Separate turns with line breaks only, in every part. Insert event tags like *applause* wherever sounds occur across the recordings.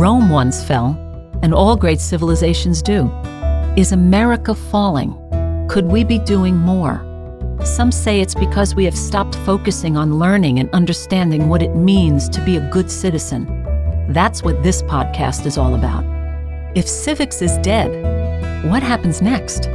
Rome once fell, and all great civilizations do. Is America falling? Could we be doing more? Some say it's because we have stopped focusing on learning and understanding what it means to be a good citizen. That's what this podcast is all about. If civics is dead, what happens next?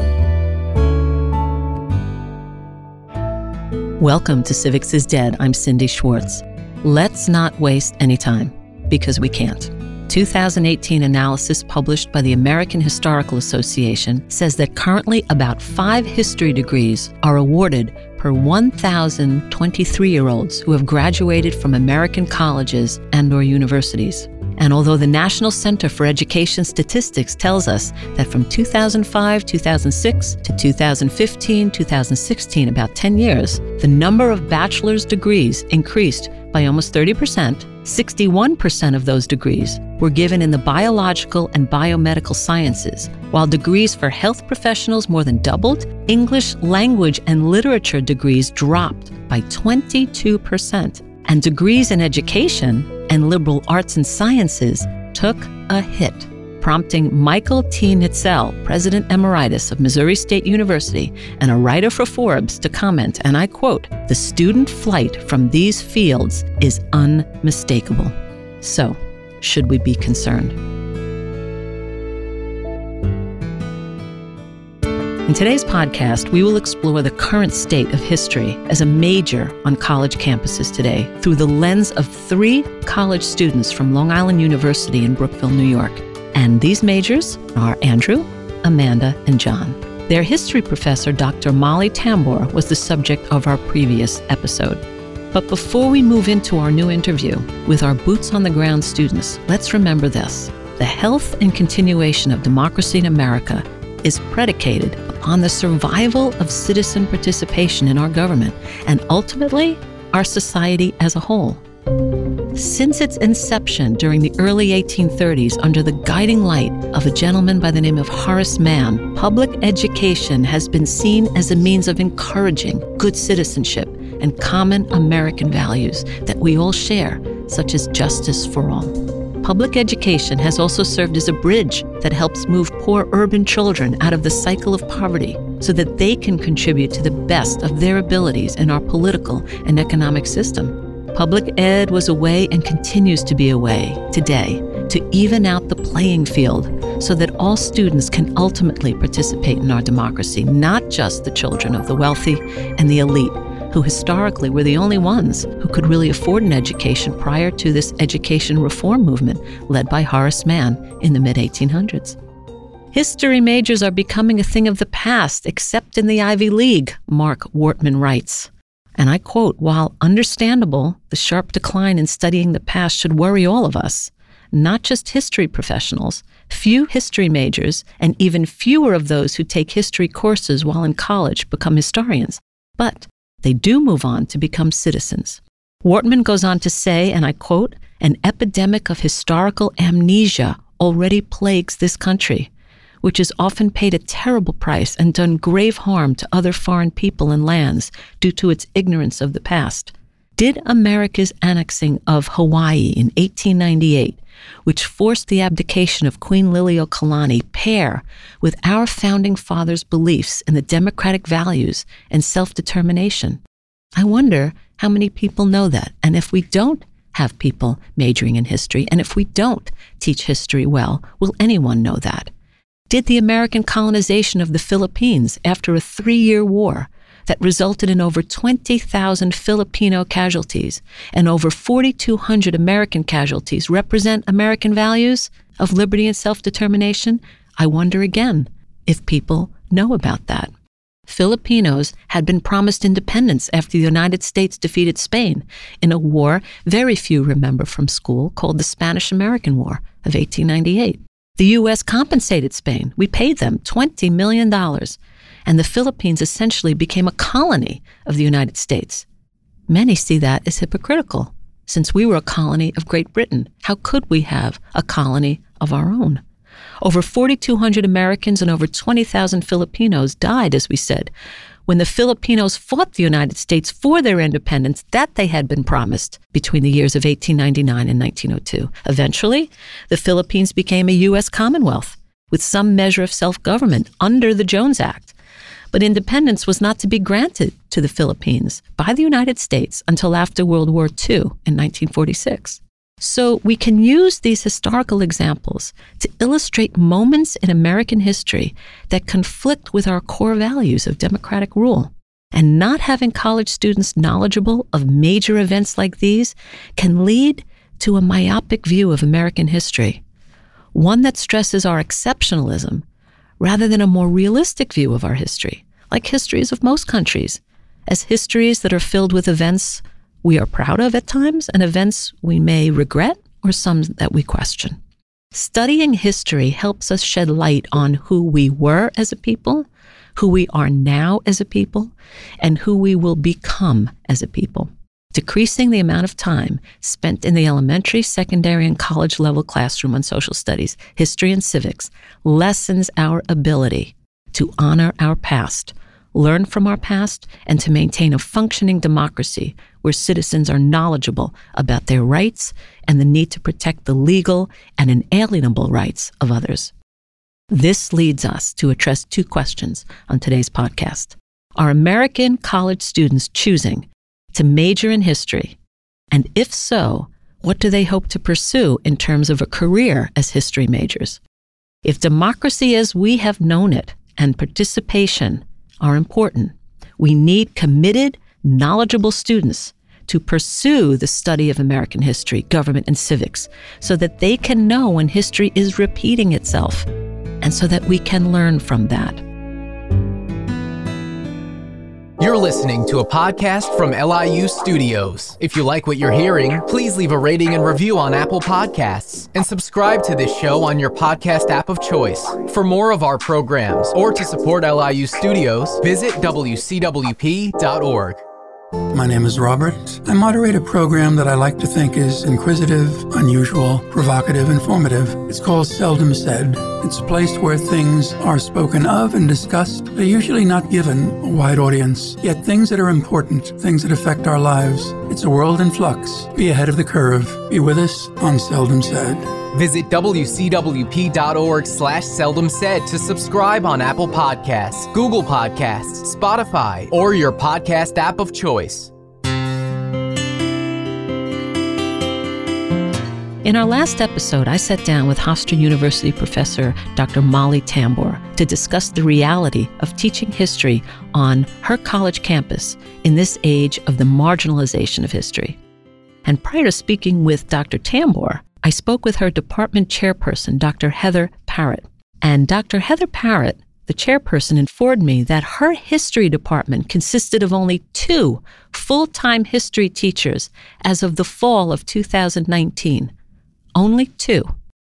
Welcome to Civics is Dead. I'm Cindy Schwartz. Let's not waste any time because we can't. 2018 analysis published by the American Historical Association says that currently about five history degrees are awarded per 1,023 year olds who have graduated from American colleges and or universities. And although the National Center for Education Statistics tells us that from 2005, 2006 to 2015, 2016, about 10 years, the number of bachelor's degrees increased by almost 30%, 61% of those degrees were given in the biological and biomedical sciences, while degrees for health professionals more than doubled, English language and literature degrees dropped by 22%, and degrees in education and liberal arts and sciences took a hit, prompting Michael T. Nietzel, President Emeritus of Missouri State University and a writer for Forbes, to comment, and I quote, The student flight from these fields is unmistakable. So, should we be concerned? In today's podcast, we will explore the current state of history as a major on college campuses today through the lens of three college students from Long Island University in Brookville, New York. And these majors are Andrew, Amanda, and John. Their history professor, Dr. Molly Tambor, was the subject of our previous episode. But before we move into our new interview with our boots on the ground students, let's remember this the health and continuation of democracy in America is predicated upon the survival of citizen participation in our government and ultimately our society as a whole. Since its inception during the early 1830s, under the guiding light of a gentleman by the name of Horace Mann, public education has been seen as a means of encouraging good citizenship and common American values that we all share, such as justice for all public education has also served as a bridge that helps move poor urban children out of the cycle of poverty so that they can contribute to the best of their abilities in our political and economic system. Public ed was a way and continues to be a way today to even out the playing field so that all students can ultimately participate in our democracy, not just the children of the wealthy and the elite who historically were the only ones who could really afford an education prior to this education reform movement led by Horace Mann in the mid 1800s. History majors are becoming a thing of the past, except in the Ivy League, Mark Wortman writes. And I quote While understandable, the sharp decline in studying the past should worry all of us, not just history professionals. Few history majors, and even fewer of those who take history courses while in college, become historians. But they do move on to become citizens. Wortman goes on to say, and I quote, an epidemic of historical amnesia already plagues this country, which has often paid a terrible price and done grave harm to other foreign people and lands due to its ignorance of the past. Did America's annexing of Hawaii in 1898 which forced the abdication of Queen Liliuokalani, pair with our founding fathers' beliefs in the democratic values and self determination. I wonder how many people know that. And if we don't have people majoring in history, and if we don't teach history well, will anyone know that? Did the American colonization of the Philippines after a three year war that resulted in over 20,000 Filipino casualties and over 4,200 American casualties represent American values of liberty and self determination, I wonder again if people know about that. Filipinos had been promised independence after the United States defeated Spain in a war very few remember from school called the Spanish American War of 1898. The U.S. compensated Spain. We paid them $20 million and the Philippines essentially became a colony of the United States. Many see that as hypocritical. Since we were a colony of Great Britain, how could we have a colony of our own? Over 4,200 Americans and over 20,000 Filipinos died, as we said, when the Filipinos fought the United States for their independence that they had been promised between the years of 1899 and 1902. Eventually, the Philippines became a U.S. Commonwealth with some measure of self government under the Jones Act. But independence was not to be granted to the Philippines by the United States until after World War II in 1946. So we can use these historical examples to illustrate moments in American history that conflict with our core values of democratic rule. And not having college students knowledgeable of major events like these can lead to a myopic view of American history, one that stresses our exceptionalism rather than a more realistic view of our history, like histories of most countries, as histories that are filled with events we are proud of at times and events we may regret or some that we question. Studying history helps us shed light on who we were as a people, who we are now as a people, and who we will become as a people. Decreasing the amount of time spent in the elementary, secondary, and college level classroom on social studies, history, and civics lessens our ability to honor our past, learn from our past, and to maintain a functioning democracy where citizens are knowledgeable about their rights and the need to protect the legal and inalienable rights of others. This leads us to address two questions on today's podcast. Are American college students choosing to major in history? And if so, what do they hope to pursue in terms of a career as history majors? If democracy as we have known it and participation are important, we need committed, knowledgeable students to pursue the study of American history, government, and civics so that they can know when history is repeating itself and so that we can learn from that.
You're listening to a podcast from LIU Studios. If you like what you're hearing, please leave a rating and review on Apple Podcasts and subscribe to this show on your podcast app of choice. For more of our programs or to support LIU Studios, visit wcwp.org.
My name is Robert. I moderate a program that I like to think is inquisitive, unusual, provocative, informative. It's called Seldom Said. It's a place where things are spoken of and discussed, but usually not given a wide audience. Yet things that are important, things that affect our lives. It's a world in flux. Be ahead of the curve. Be with us on Seldom Said.
Visit wcwp.org slash seldom said to subscribe on Apple Podcasts, Google Podcasts, Spotify, or your podcast app of choice.
In our last episode, I sat down with Hofstra University professor Dr. Molly Tambor to discuss the reality of teaching history on her college campus in this age of the marginalization of history. And prior to speaking with Dr. Tambor, I spoke with her department chairperson, Dr. Heather Parrott. And Dr. Heather Parrott, the chairperson, informed me that her history department consisted of only two full time history teachers as of the fall of 2019. Only two.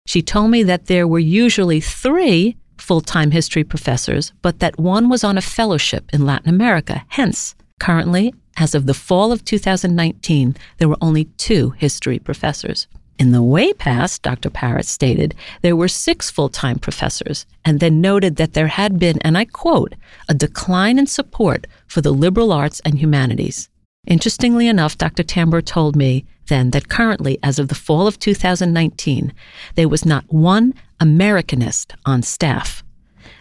She told me that there were usually three full time history professors, but that one was on a fellowship in Latin America. Hence, currently, as of the fall of 2019, there were only two history professors. In the way past, Dr. Parrott stated, there were six full time professors, and then noted that there had been, and I quote, a decline in support for the liberal arts and humanities. Interestingly enough, Dr. Tambor told me then that currently, as of the fall of 2019, there was not one Americanist on staff,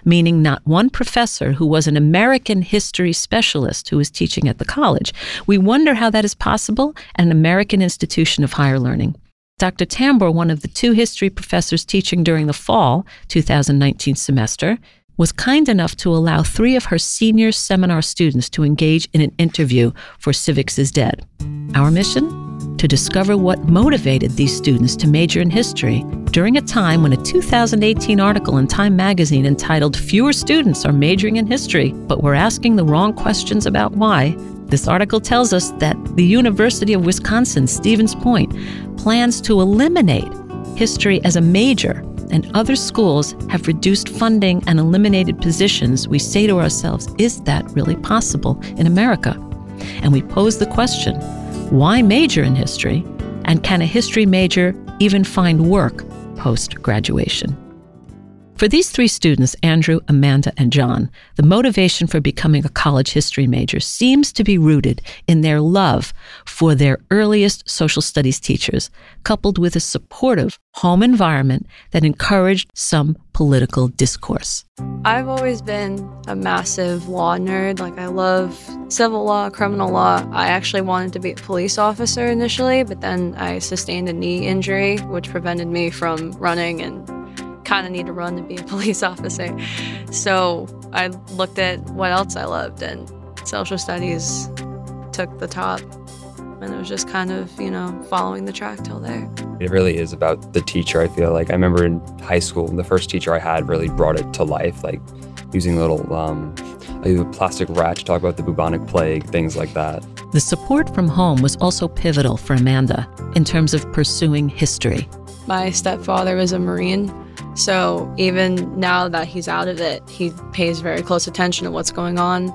meaning not one professor who was an American history specialist who was teaching at the college. We wonder how that is possible at an American institution of higher learning. Dr. Tambor, one of the two history professors teaching during the fall 2019 semester, was kind enough to allow three of her senior seminar students to engage in an interview for Civics is Dead. Our mission? To discover what motivated these students to major in history during a time when a 2018 article in Time magazine entitled Fewer Students Are Majoring in History, but We're Asking the Wrong Questions About Why this article tells us that the University of Wisconsin Stevens Point plans to eliminate history as a major, and other schools have reduced funding and eliminated positions. We say to ourselves, is that really possible in America? And we pose the question why major in history? And can a history major even find work post graduation? For these three students, Andrew, Amanda, and John, the motivation for becoming a college history major seems to be rooted in their love for their earliest social studies teachers, coupled with a supportive home environment that encouraged some political discourse.
I've always been a massive law nerd. Like, I love civil law, criminal law. I actually wanted to be a police officer initially, but then I sustained a knee injury, which prevented me from running and kind of need to run to be a *laughs* police officer. So I looked at what else I loved, and social studies took the top. And it was just kind of, you know, following the track till there.
It really is about the teacher, I feel like. I remember in high school, the first teacher I had really brought it to life, like using little um, a plastic rat to talk about the bubonic plague, things like that.
The support from home was also pivotal for Amanda in terms of pursuing history.
My stepfather was a Marine, so even now that he's out of it, he pays very close attention to what's going on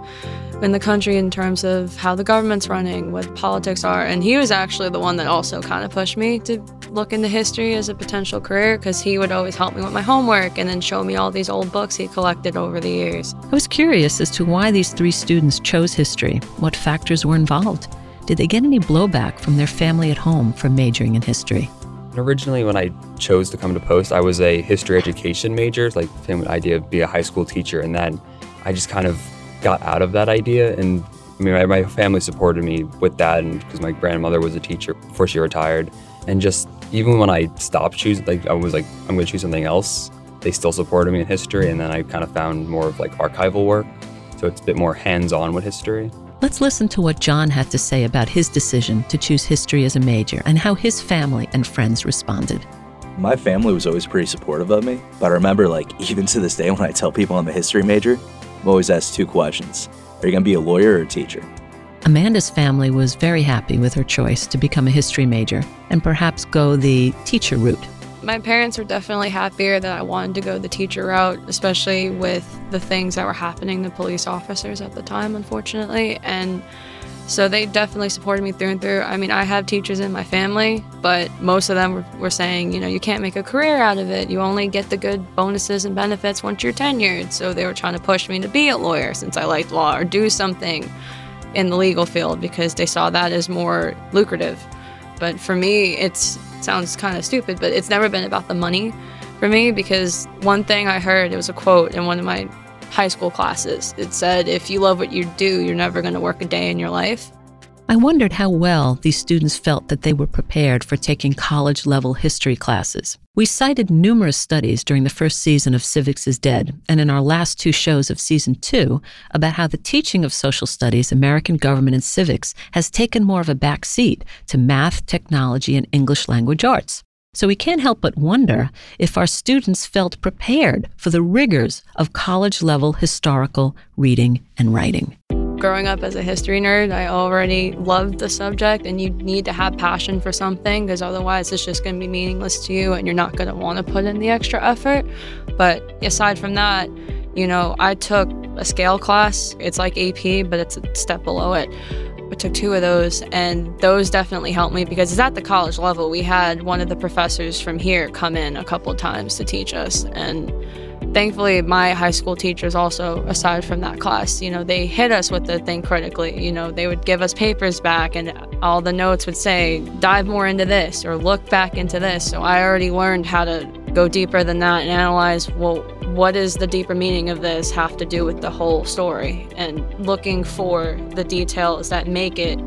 in the country in terms of how the government's running, what politics are. And he was actually the one that also kind of pushed me to look into history as a potential career because he would always help me with my homework and then show me all these old books he collected over the years.
I was curious as to why these three students chose history, what factors were involved. Did they get any blowback from their family at home for majoring in history?
Originally, when I chose to come to Post, I was a history education major, like the same idea of be a high school teacher, and then I just kind of got out of that idea. And I mean, my, my family supported me with that, and because my grandmother was a teacher before she retired, and just even when I stopped choosing, like I was like, I'm going to choose something else. They still supported me in history, and then I kind of found more of like archival work, so it's a bit more hands-on with history.
Let's listen to what John had to say about his decision to choose history as a major and how his family and friends responded.
My family was always pretty supportive of me, but I remember, like, *laughs* even to this day, when I tell people I'm a history major, I'm always asked two questions Are you going to be a lawyer or a teacher?
Amanda's family was very happy with her choice to become a history major and perhaps go the teacher route
my parents were definitely happier that I wanted to go the teacher route, especially with the things that were happening to police officers at the time, unfortunately. And so they definitely supported me through and through. I mean, I have teachers in my family, but most of them were, were saying, you know, you can't make a career out of it. You only get the good bonuses and benefits once you're tenured. So they were trying to push me to be a lawyer since I liked law or do something in the legal field because they saw that as more lucrative. But for me, it's sounds kind of stupid, but it's never been about the money for me because one thing I heard, it was a quote in one of my high school classes. It said, If you love what you do, you're never going to work a day in your life.
I wondered how well these students felt that they were prepared for taking college level history classes. We cited numerous studies during the first season of Civics is Dead and in our last two shows of season two about how the teaching of social studies, American government, and civics has taken more of a back seat to math, technology, and English language arts. So we can't help but wonder if our students felt prepared for the rigors of college level historical reading and writing
growing up as a history nerd, I already loved the subject, and you need to have passion for something because otherwise it's just going to be meaningless to you and you're not going to want to put in the extra effort. But aside from that, you know, I took a scale class. It's like AP, but it's a step below it. I took two of those, and those definitely helped me because it's at the college level. We had one of the professors from here come in a couple times to teach us, and thankfully my high school teachers also aside from that class you know they hit us with the thing critically you know they would give us papers back and all the notes would say dive more into this or look back into this so i already learned how to go deeper than that and analyze well what does the deeper meaning of this have to do with the whole story and looking for the details that make it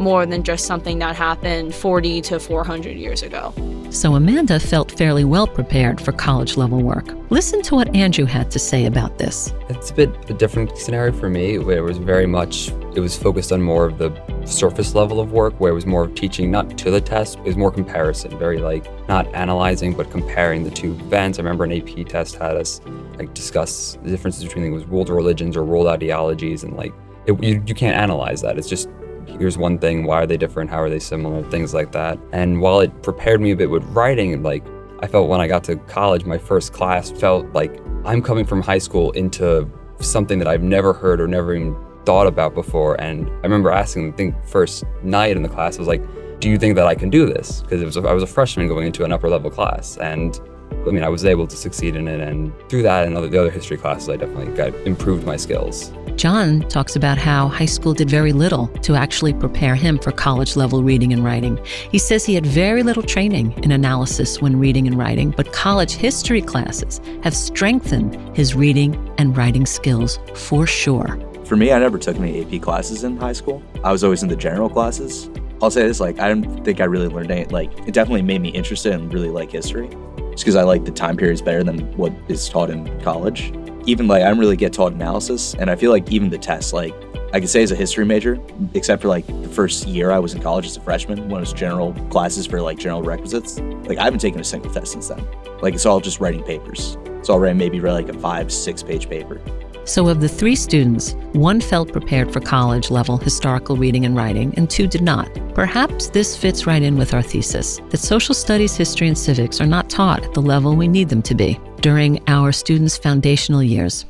more than just something that happened 40 to 400 years ago.
So Amanda felt fairly well prepared for college level work. Listen to what Andrew had to say about this.
It's a bit a different scenario for me where it was very much it was focused on more of the surface level of work where it was more teaching not to the test, it was more comparison, very like not analyzing but comparing the two events. I remember an AP test had us like discuss the differences between like, world religions or world ideologies and like it, you, you can't analyze that. It's just here's one thing, why are they different, how are they similar, things like that. And while it prepared me a bit with writing, like I felt when I got to college, my first class felt like I'm coming from high school into something that I've never heard or never even thought about before. And I remember asking, I think first night in the class, I was like, do you think that I can do this? Because I was a freshman going into an upper level class. And I mean, I was able to succeed in it, and through that and other, the other history classes, I definitely got improved my skills.
John talks about how high school did very little to actually prepare him for college level reading and writing. He says he had very little training in analysis when reading and writing, but college history classes have strengthened his reading and writing skills for sure.
For me, I never took any AP classes in high school. I was always in the general classes. I'll say this, like, I don't think I really learned it. Like, it definitely made me interested and really like history. Just because I like the time periods better than what is taught in college even like I don't really get taught analysis, and I feel like even the tests, like I could say as a history major, except for like the first year I was in college as a freshman, when it was general classes for like general requisites, like I haven't taken a single test since then. Like it's all just writing papers. It's all right, maybe like a five, six page paper.
So, of the three students, one felt prepared for college level historical reading and writing, and two did not. Perhaps this fits right in with our thesis that social studies, history, and civics are not taught at the level we need them to be during our students' foundational years.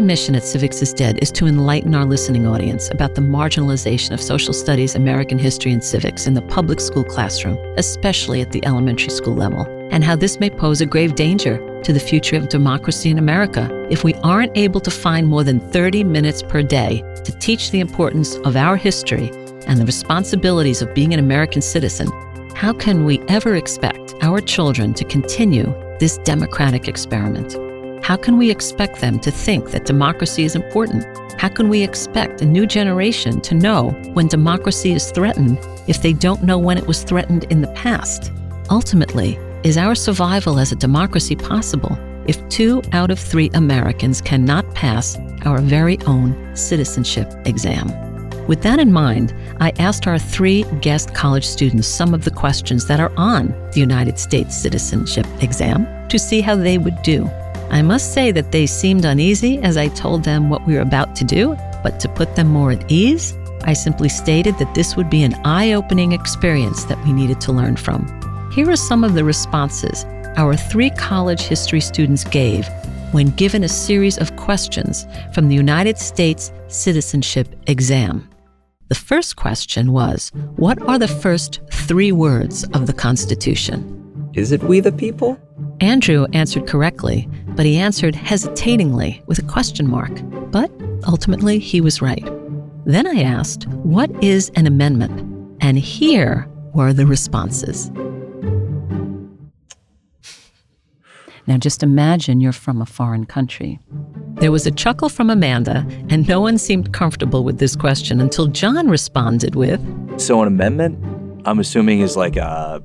Our mission at Civics is Dead is to enlighten our listening audience about the marginalization of social studies, American history, and civics in the public school classroom, especially at the elementary school level, and how this may pose a grave danger to the future of democracy in America if we aren't able to find more than 30 minutes per day to teach the importance of our history and the responsibilities of being an American citizen. How can we ever expect our children to continue this democratic experiment? How can we expect them to think that democracy is important? How can we expect a new generation to know when democracy is threatened if they don't know when it was threatened in the past? Ultimately, is our survival as a democracy possible if two out of three Americans cannot pass our very own citizenship exam? With that in mind, I asked our three guest college students some of the questions that are on the United States citizenship exam to see how they would do. I must say that they seemed uneasy as I told them what we were about to do, but to put them more at ease, I simply stated that this would be an eye opening experience that we needed to learn from. Here are some of the responses our three college history students gave when given a series of questions from the United States citizenship exam. The first question was What are the first three words of the Constitution?
Is it we the people?
Andrew answered correctly, but he answered hesitatingly with a question mark. But ultimately, he was right. Then I asked, What is an amendment? And here were the responses. Now just imagine you're from a foreign country. There was a chuckle from Amanda, and no one seemed comfortable with this question until John responded with
So, an amendment, I'm assuming, is like a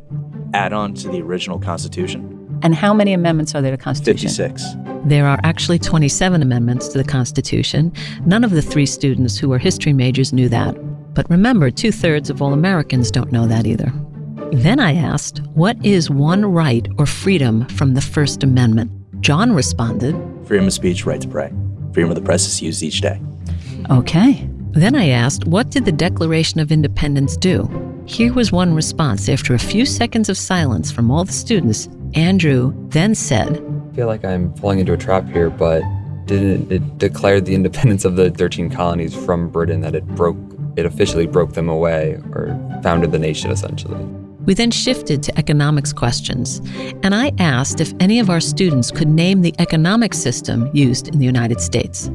add on to the original Constitution?
And how many amendments are there to the Constitution?
56.
There are actually 27 amendments to the Constitution. None of the three students who were history majors knew that. But remember, two thirds of all Americans don't know that either. Then I asked, What is one right or freedom from the First Amendment? John responded,
Freedom of speech, right to pray. Freedom of the press is used each day.
Okay. Then I asked, What did the Declaration of Independence do? Here was one response after a few seconds of silence from all the students. Andrew then said,
I feel like I'm falling into a trap here, but didn't it declare the *laughs* independence of the 13 colonies from Britain that it broke, it officially broke them away or founded the nation essentially?
We then shifted to economics questions, and I asked if any of our students could name the economic system used in the United States.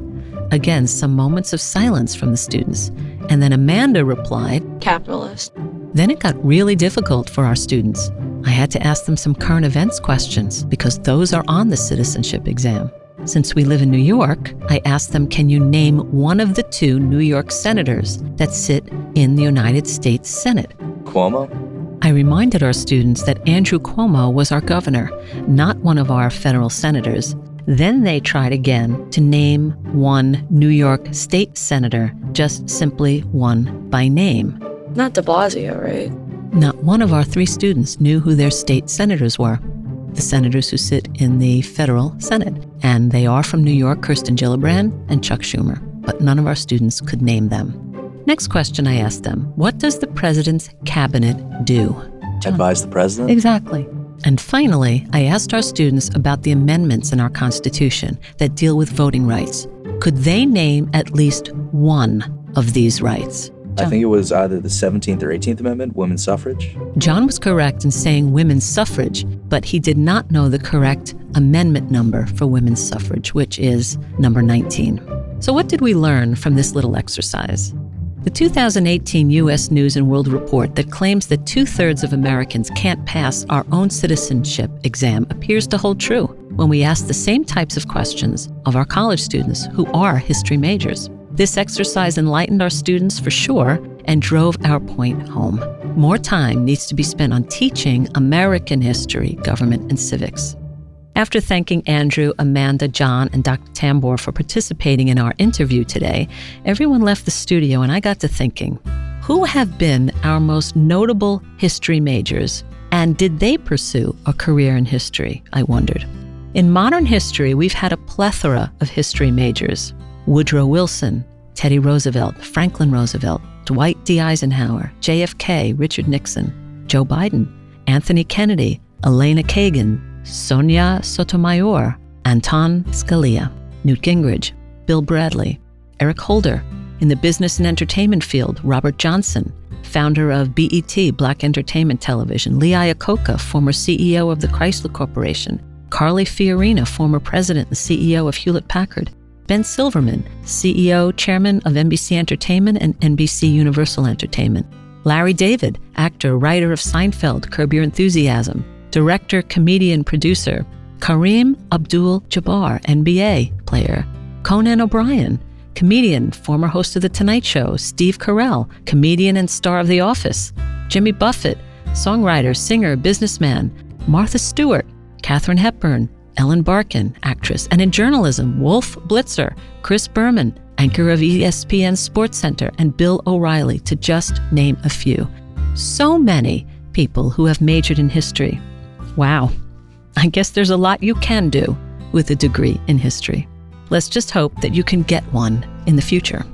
Again, some moments of silence from the students, and then Amanda replied,
Capitalist.
Then it got really difficult for our students. I had to ask them some current events questions because those are on the citizenship exam. Since we live in New York, I asked them, Can you name one of the two New York senators that sit in the United States Senate?
Cuomo?
I reminded our students that Andrew Cuomo was our governor, not one of our federal senators. Then they tried again to name one New York state senator, just simply one by name.
Not de Blasio, right?
Not one of our three students knew who their state senators were. The senators who sit in the federal Senate. And they are from New York Kirsten Gillibrand and Chuck Schumer, but none of our students could name them. Next question I asked them What does the president's cabinet do?
John. Advise the president?
Exactly. And finally, I asked our students about the amendments in our Constitution that deal with voting rights. Could they name at least one of these rights?
I think it was either the 17th or 18th Amendment, women's suffrage.
John was correct in saying women's suffrage, but he did not know the correct amendment number for women's suffrage, which is number 19. So, what did we learn from this little exercise? The 2018 U.S. News and World Report that claims that two thirds of Americans can't pass our own citizenship exam appears to hold true when we ask the same types of questions of our college students who are history majors. This exercise enlightened our students for sure and drove our point home. More time needs to be spent on teaching American history, government, and civics. After thanking Andrew, Amanda, John, and Dr. Tambor for participating in our interview today, everyone left the studio and I got to thinking who have been our most notable history majors and did they pursue a career in history? I wondered. In modern history, we've had a plethora of history majors Woodrow Wilson, Teddy Roosevelt, Franklin Roosevelt, Dwight D. Eisenhower, JFK, Richard Nixon, Joe Biden, Anthony Kennedy, Elena Kagan, Sonia Sotomayor, Anton Scalia, Newt Gingrich, Bill Bradley, Eric Holder. In the business and entertainment field, Robert Johnson, founder of BET, Black Entertainment Television, Lee Iacocca, former CEO of the Chrysler Corporation, Carly Fiorina, former president and CEO of Hewlett Packard, Ben Silverman, CEO, chairman of NBC Entertainment and NBC Universal Entertainment, Larry David, actor, writer of Seinfeld, Curb Your Enthusiasm, director, comedian, producer, Kareem Abdul Jabbar, NBA player, Conan O'Brien, comedian, former host of The Tonight Show, Steve Carell, comedian and star of The Office, Jimmy Buffett, songwriter, singer, businessman, Martha Stewart, Katharine Hepburn, Ellen Barkin, actress, and in journalism, Wolf Blitzer, Chris Berman, anchor of ESPN Sports Center, and Bill O'Reilly, to just name a few. So many people who have majored in history. Wow. I guess there's a lot you can do with a degree in history. Let's just hope that you can get one in the future.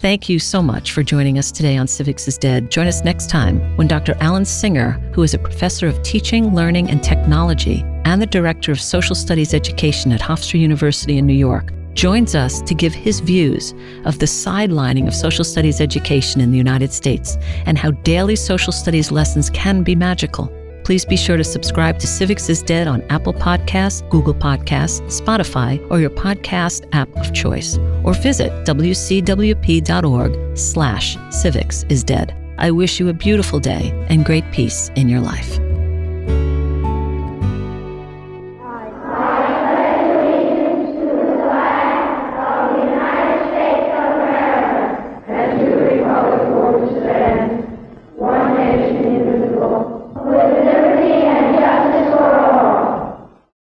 Thank you so much for joining us today on Civics is Dead. Join us next time when Dr. Alan Singer, who is a professor of teaching, learning, and technology and the director of social studies education at Hofstra University in New York, joins us to give his views of the sidelining of social studies education in the United States and how daily social studies lessons can be magical. Please be sure to subscribe to Civics is Dead on Apple Podcasts, Google Podcasts, Spotify, or your podcast app of choice, or visit wcwp.org slash civics is dead. I wish you a beautiful day and great peace in your life.